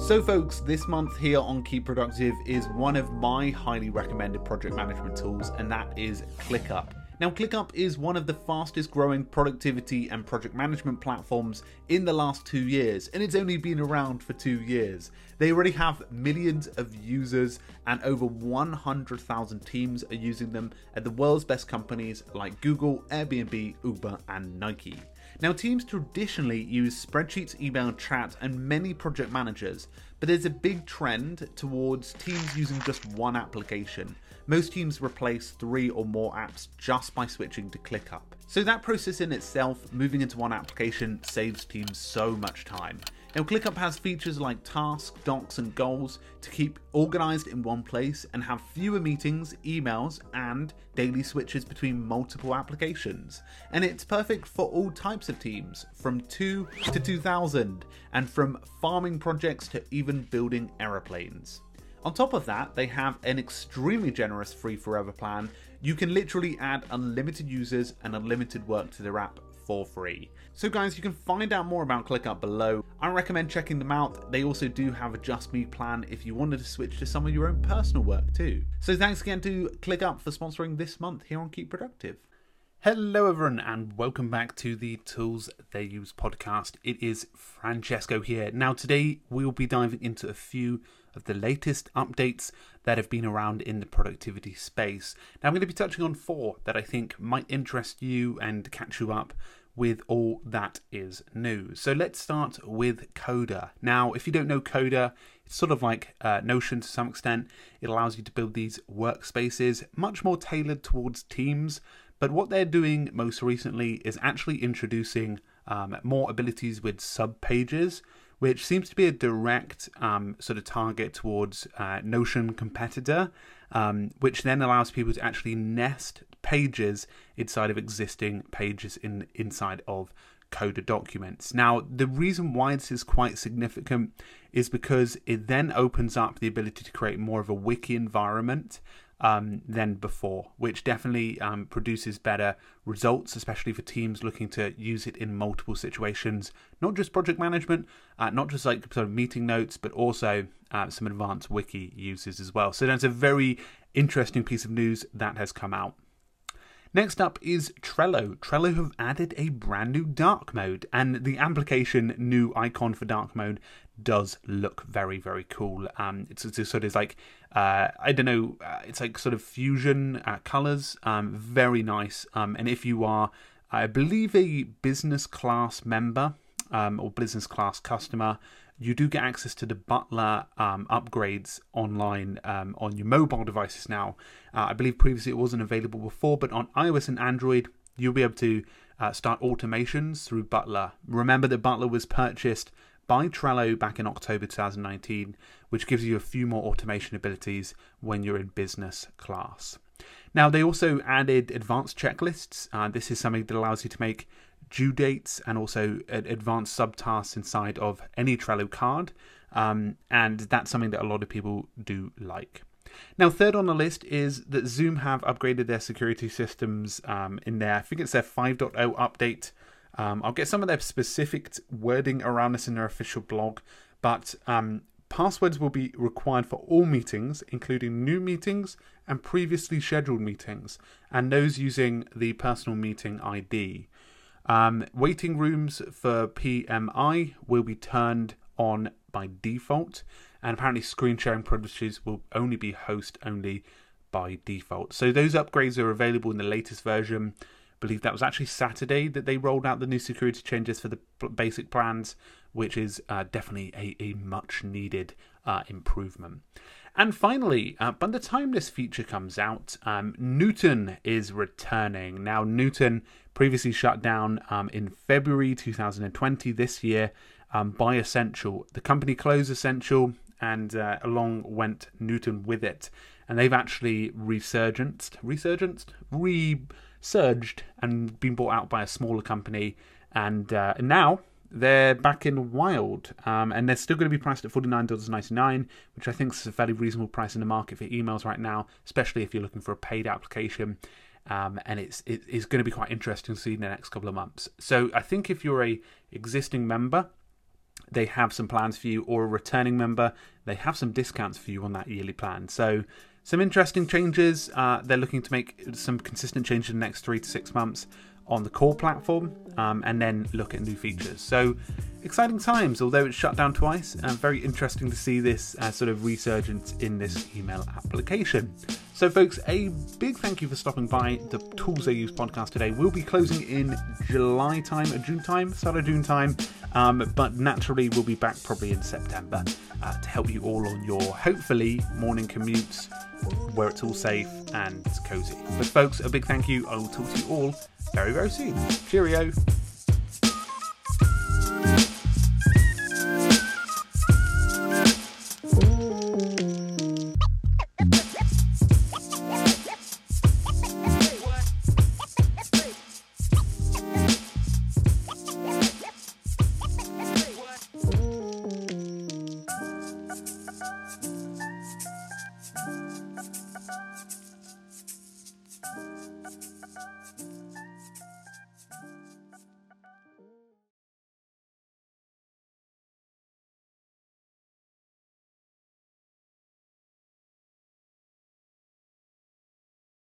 So, folks, this month here on Keep Productive is one of my highly recommended project management tools, and that is ClickUp. Now, ClickUp is one of the fastest growing productivity and project management platforms in the last two years, and it's only been around for two years. They already have millions of users, and over 100,000 teams are using them at the world's best companies like Google, Airbnb, Uber, and Nike. Now, teams traditionally use spreadsheets, email, chat, and many project managers, but there's a big trend towards teams using just one application. Most teams replace three or more apps just by switching to ClickUp. So, that process in itself, moving into one application, saves teams so much time. Now, ClickUp has features like tasks, docs, and goals to keep organized in one place and have fewer meetings, emails, and daily switches between multiple applications. And it's perfect for all types of teams, from 2 to 2000, and from farming projects to even building aeroplanes. On top of that, they have an extremely generous free forever plan. You can literally add unlimited users and unlimited work to their app for free. So, guys, you can find out more about ClickUp below. I recommend checking them out. They also do have a Just Me plan if you wanted to switch to some of your own personal work too. So, thanks again to ClickUp for sponsoring this month here on Keep Productive. Hello, everyone, and welcome back to the Tools They Use podcast. It is Francesco here. Now, today we will be diving into a few of the latest updates that have been around in the productivity space. Now, I'm going to be touching on four that I think might interest you and catch you up with all that is new. So let's start with Coda. Now, if you don't know Coda, it's sort of like uh, Notion to some extent. It allows you to build these workspaces much more tailored towards teams. But what they're doing most recently is actually introducing um, more abilities with sub pages which seems to be a direct um, sort of target towards uh, Notion competitor, um, which then allows people to actually nest pages inside of existing pages in inside of Coda documents. Now, the reason why this is quite significant is because it then opens up the ability to create more of a wiki environment um, than before, which definitely um, produces better results, especially for teams looking to use it in multiple situations, not just project management, uh, not just like sort of meeting notes, but also uh, some advanced wiki uses as well. So that's a very interesting piece of news that has come out. Next up is Trello. Trello have added a brand new dark mode, and the application new icon for dark mode does look very, very cool. Um, it's, it's sort of like uh, I don't know, uh, it's like sort of fusion uh, colors, um, very nice. Um, and if you are, I believe, a business class member um, or business class customer, you do get access to the Butler um, upgrades online um, on your mobile devices now. Uh, I believe previously it wasn't available before, but on iOS and Android, you'll be able to uh, start automations through Butler. Remember that Butler was purchased by Trello back in October 2019, which gives you a few more automation abilities when you're in business class. Now, they also added advanced checklists. Uh, this is something that allows you to make due dates and also advanced subtasks inside of any Trello card. Um, and that's something that a lot of people do like. Now, third on the list is that Zoom have upgraded their security systems um, in their, I think it's their 5.0 update. Um, I'll get some of their specific wording around this in their official blog, but um, passwords will be required for all meetings, including new meetings and previously scheduled meetings, and those using the personal meeting ID. Um, waiting rooms for PMI will be turned on by default, and apparently screen sharing privileges will only be host only by default. So those upgrades are available in the latest version. I believe that was actually Saturday that they rolled out the new security changes for the basic plans, which is uh, definitely a, a much needed uh, improvement. And finally, uh, by the time this feature comes out, um, Newton is returning. Now, Newton previously shut down um, in February 2020 this year um, by Essential. The company closed Essential and uh, along went Newton with it. And they've actually resurgenced, resurgenced, resurged and been bought out by a smaller company. And, uh, and now they're back in wild um, and they're still going to be priced at $49.99 which i think is a fairly reasonable price in the market for emails right now especially if you're looking for a paid application um, and it's it is going to be quite interesting to see in the next couple of months so i think if you're a existing member they have some plans for you, or a returning member, they have some discounts for you on that yearly plan. So, some interesting changes. Uh, they're looking to make some consistent changes in the next three to six months on the core platform um, and then look at new features. So, exciting times, although it's shut down twice. Uh, very interesting to see this uh, sort of resurgence in this email application. So, folks, a big thank you for stopping by the Tools I Use podcast today. We'll be closing in July time, June time, start of June time, um, but naturally we'll be back probably in September uh, to help you all on your hopefully morning commutes where it's all safe and cozy. But, folks, a big thank you. I will talk to you all very, very soon. Cheerio.